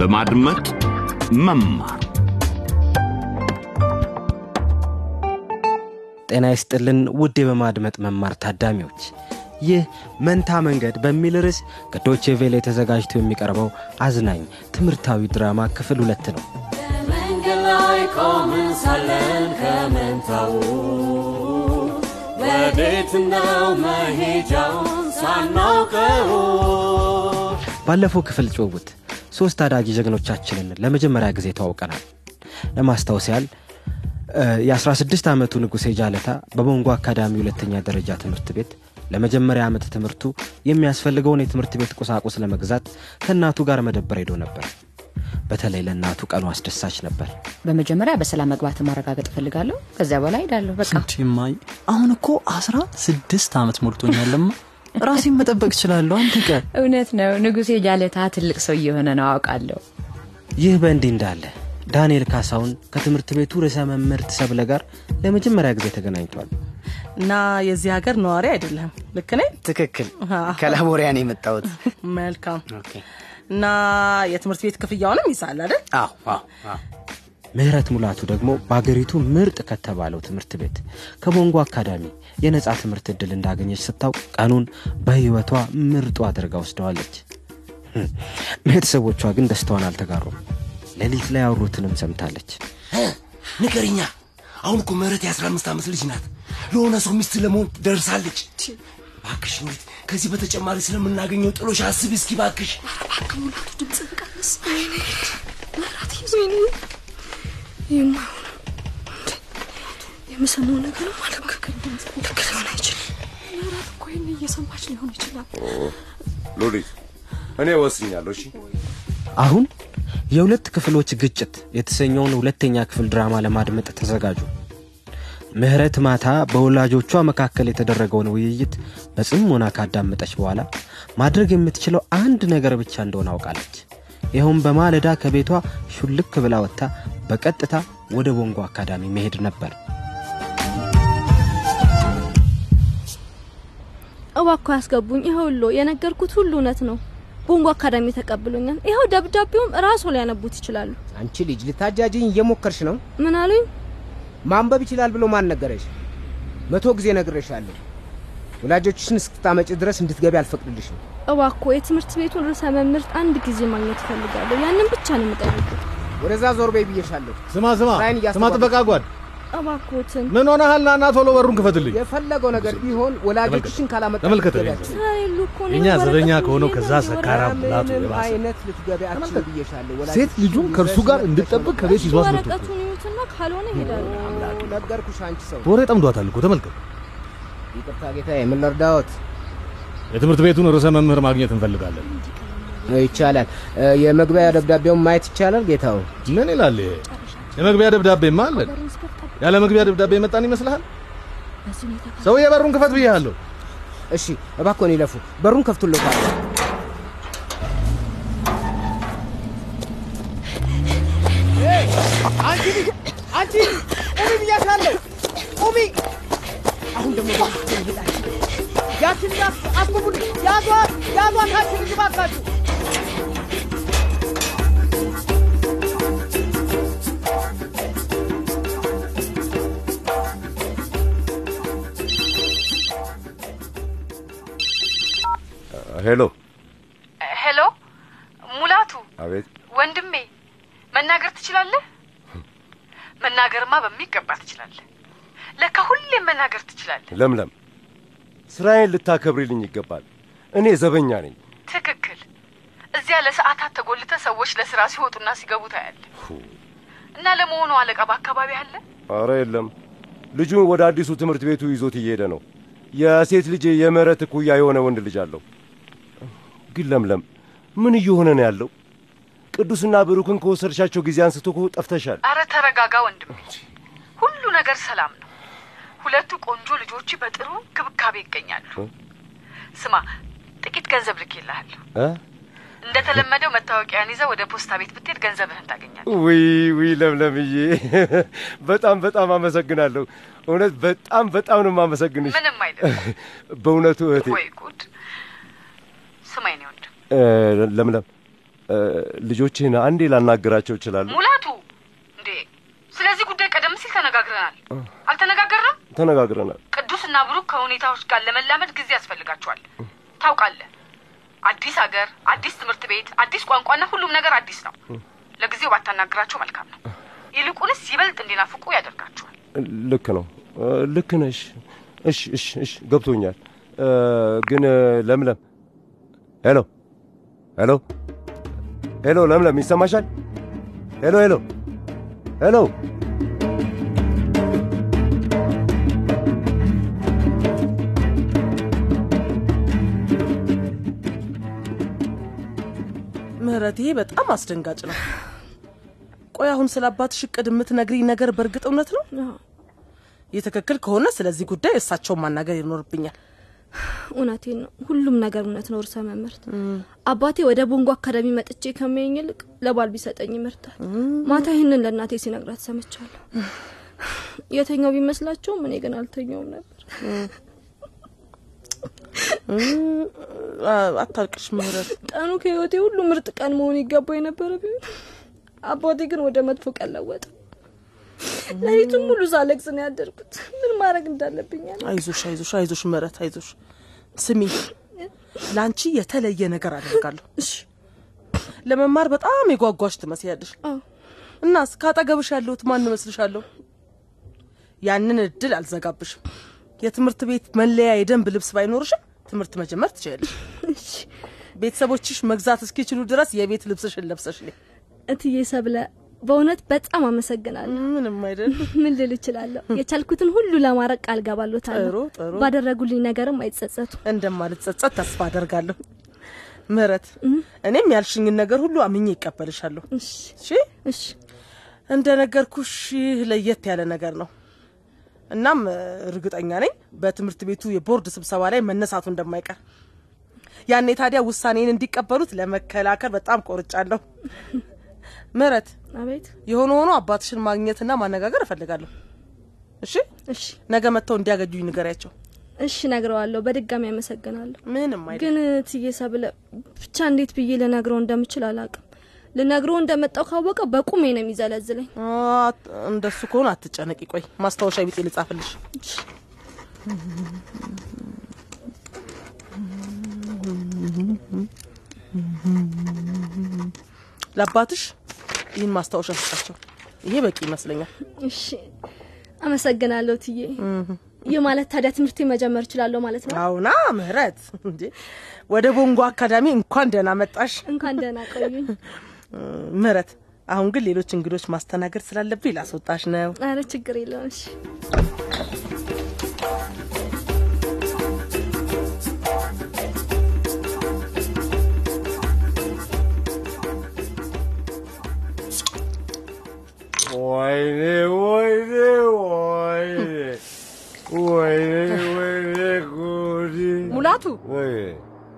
በማድመጥ መማር። ጤና ይስጥልን ውድ በማድመጥ መማር ታዳሚዎች ይህ መንታ መንገድ በሚል ርዕስ ከዶቼ ቬለ ተዘጋጅቶ የሚቀርበው አዝናኝ ትምህርታዊ ድራማ ክፍል ሁለት ነው። መንገድ ላይ ቆምን ሳለን ከመንታው ወዴት ነው መሄጃውን ሳናውቀው። ባለፈው ክፍል ጭውውት ሶስት አዳጊ ጀግኖቻችንን ለመጀመሪያ ጊዜ ተዋውቀናል። ለማስታወስ ያህል የ16 ዓመቱ ንጉሴ ጃለታ በቦንጎ አካዳሚ ሁለተኛ ደረጃ ትምህርት ቤት ለመጀመሪያ ዓመት ትምህርቱ የሚያስፈልገውን የትምህርት ቤት ቁሳቁስ ለመግዛት ከእናቱ ጋር መደበር ሄዶ ነበር። በተለይ ለእናቱ ቀኑ አስደሳች ነበር። በመጀመሪያ በሰላም መግባት ማረጋገጥ እፈልጋለሁ። ከዚያ በኋላ ሄዳለሁ በቃ አሁን እኮ አስራ ስድስት ዓመት ሞልቶኛለማ ራሴን መጠበቅ እችላለሁ። አንድ ቀን እውነት ነው። ንጉሴ ጃለታ ትልቅ ሰው እየሆነ ነው አውቃለሁ። ይህ በእንዲህ እንዳለ ዳንኤል ካሳውን ከትምህርት ቤቱ ርዕሰ መምህርት ሰብለ ጋር ለመጀመሪያ ጊዜ ተገናኝቷል። እና የዚህ ሀገር ነዋሪ አይደለም። ልክ ነኝ ትክክል። ከላቦሪያ ነው የመጣሁት። መልካም። እና የትምህርት ቤት ክፍያውንም ይሳል አይደል? አዎ አዎ አዎ። ምህረት ሙላቱ ደግሞ በአገሪቱ ምርጥ ከተባለው ትምህርት ቤት ከቦንጎ አካዳሚ የነጻ ትምህርት ዕድል እንዳገኘች ስታውቅ ቀኑን በሕይወቷ ምርጡ አድርጋ ወስደዋለች። ቤተሰቦቿ ግን ደስታዋን አልተጋሩም። ሌሊት ላይ ያወሩትንም ሰምታለች። ንገርኛ አሁን እኮ ምህረት የአስራ አምስት ዓመት ልጅ ናት። ለሆነ ሰው ሚስት ለመሆን ደርሳለች። ባክሽ ኑሪት ከዚህ በተጨማሪ ስለምናገኘው ጥሎሽ አስቢ እስኪ ባክሽ ሙላቱ ድምፅ ቀንስ። የማይሆን የምሰማው ነገር ልክ ሊሆን አይችልም። መራት እኮ ይህን እየሰማች ሊሆን ይችላል። ሉሊት እኔ ወስኛለሁ። እሺ። አሁን የሁለት ክፍሎች ግጭት የተሰኘውን ሁለተኛ ክፍል ድራማ ለማድመጥ ተዘጋጁ። ምህረት ማታ በወላጆቿ መካከል የተደረገውን ውይይት በጽሞና ካዳመጠች በኋላ ማድረግ የምትችለው አንድ ነገር ብቻ እንደሆነ አውቃለች። ይኸውም በማለዳ ከቤቷ ሹልክ ብላ ወጥታ በቀጥታ ወደ ቦንጎ አካዳሚ መሄድ ነበር እባኮ ያስገቡኝ። ይኸውሎ የነገርኩት ሁሉ እውነት ነው። ቦንጎ አካዳሚ ተቀብሎኛል። ይኸው ደብዳቤውም ራሱ ሊያነቡት ይችላሉ። አንቺ ልጅ ልታጃጅኝ እየሞከርሽ ነው? ምን አሉኝ? ማንበብ ይችላል ብሎ ማን ነገረሽ? መቶ ጊዜ ነግሬሻለሁ። ወላጆችሽን እስክታመጭ ድረስ እንድትገቢ አልፈቅድልሽም። እባኮ የትምህርት ቤቱን ርዕሰ መምህርት አንድ ጊዜ ማግኘት እፈልጋለሁ። ያንን ብቻ ነው የምጠይቁት ወደዛ ዞር በይ ብዬሻለሁ። ስማ ስማ ስማ ጥበቃ ጓድ እባኮትን ምን ሆነሃል? ና ቶሎ በሩን ክፈትልኝ። የፈለገው ነገር ቢሆን ወላጆችሽን ካላመጣ ተመልከተኝ። ወረቀቱን ዘበኛ ከሆነው ነው ከዛ ሰካራም የባሰ አይነት አትችልም ብዬሻለሁ። ሴት ልጁን ከእርሱ ጋር እንድጠብቅ ከቤት ይዟት መጥቶ ወረቀቱን ይዩትና ካልሆነ ይሄዳሉ ነገርኩሽ አንቺ ሰው። ወሬ ጠምዷታል እኮ ተመልከት። ይቅርታ ጌታ የምን ልርዳዎት የትምህርት ቤቱን ርዕሰ መምህር ማግኘት እንፈልጋለን። ይቻላል። የመግቢያ ደብዳቤውን ማየት ይቻላል ጌታው? ምን ይላል ይሄ? የመግቢያ ደብዳቤማ አለን ያለ መግቢያ ደብዳቤ የመጣን ይመስልሃል? ሰውዬ በሩን ክፈት ብያለሁ። እሺ እባክዎን ይለፉ። በሩን ከፍቱልታል አንቺ ቁሚ ብያሻለሁ ቁሚ። አሁን ደግሞ ያችን አስ- አስቁሙልኝ ያዟት ያዟት። አንቺ ልጅ እባካችሁ hello? hello? ሙላቱ? አቤት። ወንድሜ መናገር ትችላለህ? መናገርማ በሚገባ ትችላለህ። ለካ ሁሌም መናገር ትችላለህ። ለምለም ስራዬን ልታከብሪልኝ ይገባል። እኔ ዘበኛ ነኝ። ትክክል። እዚያ ለሰዓታት ተጎልተ ሰዎች ለስራ ሲወጡና ሲገቡ ታያለ እና ለመሆኑ አለቃ በአካባቢ አለ? አረ የለም። ልጁን ወደ አዲሱ ትምህርት ቤቱ ይዞት እየሄደ ነው። የሴት ልጅ የምህረት እኩያ የሆነ ወንድ ልጅ አለው ግን ለምለም ምን እየሆነ ነው ያለው ቅዱስና ብሩክን ከወሰድሻቸው ጊዜ አንስቶ እኮ ጠፍተሻል አረ ተረጋጋ ወንድሜ ሁሉ ነገር ሰላም ነው ሁለቱ ቆንጆ ልጆች በጥሩ ክብካቤ ይገኛሉ ስማ ጥቂት ገንዘብ ልኬልሃለሁ? እንደተለመደው መታወቂያን ይዘህ ወደ ፖስታ ቤት ብትሄድ ገንዘብህን ታገኛለህ። ውይ ውይ ለምለምዬ በጣም በጣም አመሰግናለሁ። እውነት በጣም በጣም ነው የማመሰግንሽ። ምንም አይደለም። በእውነቱ እህቴ ወይ ጉድ! ስማኝ ነው ወንድም፣ ለምለም ልጆችህን አንዴ ላናግራቸው እችላለሁ? ሙላቱ እንዴ፣ ስለዚህ ጉዳይ ቀደም ሲል ተነጋግረናል። አልተነጋገርንም? ተነጋግረናል። ቅዱስና ብሩክ ከሁኔታዎች ጋር ለመላመድ ጊዜ ያስፈልጋቸዋል። ታውቃለህ፣ አዲስ ሀገር፣ አዲስ ትምህርት ቤት፣ አዲስ ቋንቋና ሁሉም ነገር አዲስ ነው። ለጊዜው ባታናግራቸው መልካም ነው። ይልቁንስ ይበልጥ እንዲናፍቁ ያደርጋቸዋል። ልክ ነው። ልክ ነሽ። እሺ፣ እሺ፣ እሺ፣ ገብቶኛል። ግን ለምለም hello፣ hello፣ hello፣ ለምለም ይሰማሻል? hello፣ hello፣ hello። ምህረት፣ ይሄ በጣም አስደንጋጭ ነው። ቆይ አሁን ስለ አባትሽ እቅድ የምትነግሪኝ ነገር በእርግጥ እውነት ነው? ይህ ትክክል ከሆነ ስለዚህ ጉዳይ እሳቸውን ማናገር ይኖርብኛል። እውነቴን ነው። ሁሉም ነገር እውነት ነው። እርሰ መምህርት አባቴ ወደ ቦንጎ አካዳሚ መጥቼ ከሚያኝ ይልቅ ለባል ቢሰጠኝ ይመርጣል። ማታ ይህንን ለእናቴ ሲነግራት ሰምቻለሁ። የተኛው ቢመስላቸውም እኔ ግን አልተኛውም ነበር። አታልቅሽ ምህረት። ቀኑ ከህይወቴ ሁሉ ምርጥ ቀን መሆን ይገባው የነበረ ቢሆን አባቴ ግን ወደ መጥፎ ቀን ለወጠ። ሌሊቱን ሙሉ ሳለቅስ ነው ያደርኩት። ምን ማድረግ እንዳለብኝ አይዞሽ አይዞሽ አይዞሽ ምህረት አይዞሽ። ስሚ ለአንቺ የተለየ ነገር አደርጋለሁ። ለመማር በጣም የጓጓሽ ትመስያለሽ። እናስ ካጠገብሽ ያለሁት ማን እመስልሻለሁ? ያንን እድል አልዘጋብሽም። የትምህርት ቤት መለያ የደንብ ልብስ ባይኖርሽም ትምህርት መጀመር ትችያለሽ። ቤተሰቦችሽ መግዛት እስኪችሉ ድረስ የቤት ልብስሽን ለብሰሽ እትዬ ሰብለ በእውነት በጣም አመሰግናለሁ። ምንም አይደል። ምን ልል እችላለሁ? የቻልኩትን ሁሉ ለማድረግ ቃል ገባሎታለሁ። ባደረጉልኝ ነገርም አይጸጸቱ። እንደማልጸጸት ተስፋ አደርጋለሁ። ምህረት፣ እኔም ያልሽኝን ነገር ሁሉ አምኜ ይቀበልሻለሁ። እሺ እሺ። እንደነገርኩሽ ይህ ለየት ያለ ነገር ነው። እናም እርግጠኛ ነኝ በትምህርት ቤቱ የቦርድ ስብሰባ ላይ መነሳቱ እንደማይቀር። ያኔ ታዲያ ውሳኔን እንዲቀበሉት ለመከላከል በጣም ቆርጫለሁ። ምህረት፣ አቤት። የሆነ ሆኖ አባትሽን ማግኘትና ማነጋገር እፈልጋለሁ። እሺ እሺ ነገ መጥተው እንዲያገኙኝ ንገሪያቸው። እሺ፣ ነግረዋለሁ። በድጋሚ አመሰግናለሁ። ምንም አይደል። ግን ትዬ ሰብለ ብቻ እንዴት ብዬ ልነግረው እንደምችል አላውቅም። ልነግረው እንደመጣው ካወቀ በቁሜ ነው የሚዘለዝለኝ። እንደሱ ከሆነ አትጨነቂ። ቆይ ማስታወሻ ቢጤ ልጻፍልሽ። ለአባትሽ ይህን ማስታወሻ ስጣቸው። ይሄ በቂ ይመስለኛል። እሺ፣ አመሰግናለሁ ትዬ። ይህ ማለት ታዲያ ትምህርቴ መጀመር እችላለሁ ማለት ነው? አሁና ምህረት፣ እንዴ ወደ ቦንጎ አካዳሚ እንኳን ደህና መጣሽ። እንኳን ደህና ቆዩኝ። ምህረት፣ አሁን ግን ሌሎች እንግዶች ማስተናገድ ስላለብኝ ላስወጣሽ ነው። አረ ችግር የለውም። እሺ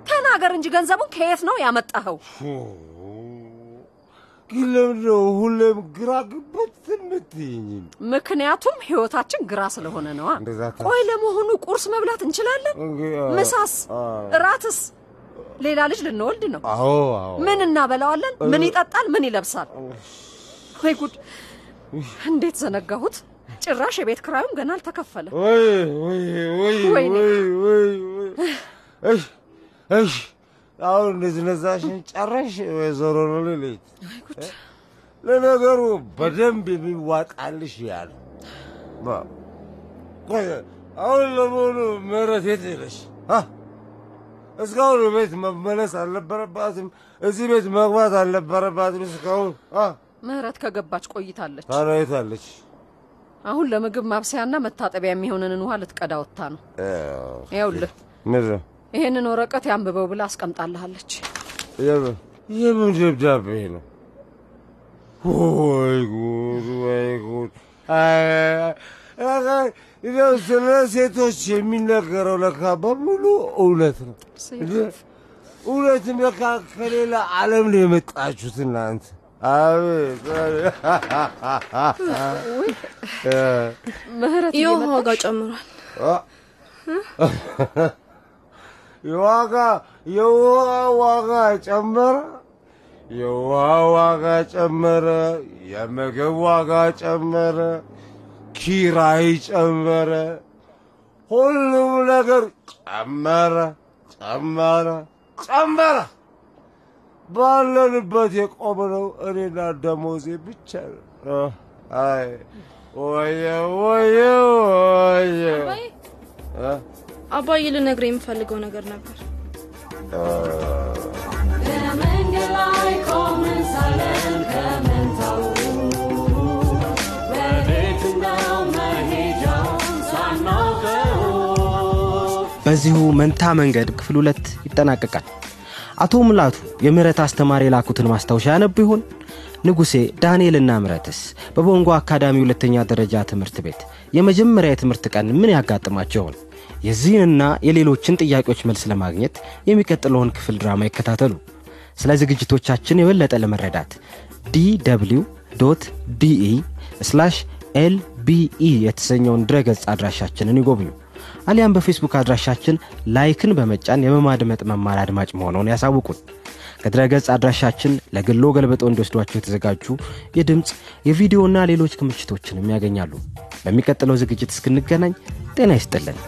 ተናገር እንጂ ገንዘቡን ከየት ነው ያመጣኸው? ግን ለምንድነው ሁሌም ግራ ግብት የምትይኝ? ምክንያቱም ህይወታችን ግራ ስለሆነ ነዋ። ቆይ ለመሆኑ ቁርስ መብላት እንችላለን? ምሳስ? እራትስ? ሌላ ልጅ ልንወልድ ነው። ምን እናበላዋለን? ምን ይጠጣል? ምን ይለብሳል? ወይ ጉድ! እንዴት ዘነጋሁት? ጭራሽ የቤት ክራዩም ገና አልተከፈለ። ወይ ወይ ወይ ወይኔ። ወይ ወይ ወይ እሺ እሺ አሁን እንደዚህ ነዛሽን ጨረሽ ወይዘሮ ሌሊት ለነገሩ በደንብ የሚዋጣልሽ ያለ አሁን ለመሆኑ ምህረት የት ሄደሽ? እስካሁን ቤት መመለስ አልነበረባትም? እዚህ ቤት መግባት አልነበረባትም? እስካሁን? ምህረት ከገባች ቆይታለች። አለች? አሁን ለምግብ ማብሰያና መታጠቢያ የሚሆነንን ውሃ ልትቀዳ ወጥታ ነው። ይኸውልህ ይሄንን ወረቀት ያንብበው ብላ አስቀምጣልሃለች። የምን ደብዳቤ ነው? ወይ ጉድ ወይ ጉድ! ስለ ሴቶች የሚነገረው ለካ በሙሉ እውነት ነው። እውነትም ለካ ከሌላ ዓለም ነው የመጣችሁት እናንተ። አቤት ምህረት የውሃ ዋጋ ጨምሯል። የዋጋ የውሃ ዋጋ ጨመረ። የውሃ ዋጋ ጨመረ፣ የምግብ ዋጋ ጨመረ፣ ኪራይ ጨመረ፣ ሁሉም ነገር ጨመረ ጨመረ ጨመረ። ባለንበት የቆምነው እኔና ደሞዜ ብቻ ነው። ወየ ወየ ወየ? አባዬ ልነግርህ የምፈልገው ነገር ነበር። በመንገድ ላይ ቆመን ሳለን ከመንታው ወዴት ነው መሄጃውን ሳናውቀው በዚሁ መንታ መንገድ ክፍል ሁለት ይጠናቀቃል። አቶ ሙላቱ የምህረት አስተማሪ የላኩትን ማስታወሻ ያነቡ ይሆን? ንጉሴ ዳንኤልና ምረትስ በቦንጎ አካዳሚ ሁለተኛ ደረጃ ትምህርት ቤት የመጀመሪያ የትምህርት ቀን ምን ያጋጥማቸው ይሆን? የዚህንና የሌሎችን ጥያቄዎች መልስ ለማግኘት የሚቀጥለውን ክፍል ድራማ ይከታተሉ። ስለ ዝግጅቶቻችን የበለጠ ለመረዳት ዲw ዲኢ LBE የተሰኘውን ድረገጽ አድራሻችንን ይጎብኙ። አሊያም በፌስቡክ አድራሻችን like ን በመጫን የማድመጥ መማር አድማጭ መሆኑን ያሳውቁን። ከድረገጽ አድራሻችን ለግልዎ ገልብጠው እንዲወስዷቸው የተዘጋጁ የድምፅ የቪዲዮና ሌሎች ክምችቶችንም ያገኛሉ። በሚቀጥለው ዝግጅት እስክንገናኝ ጤና ይስጥልን።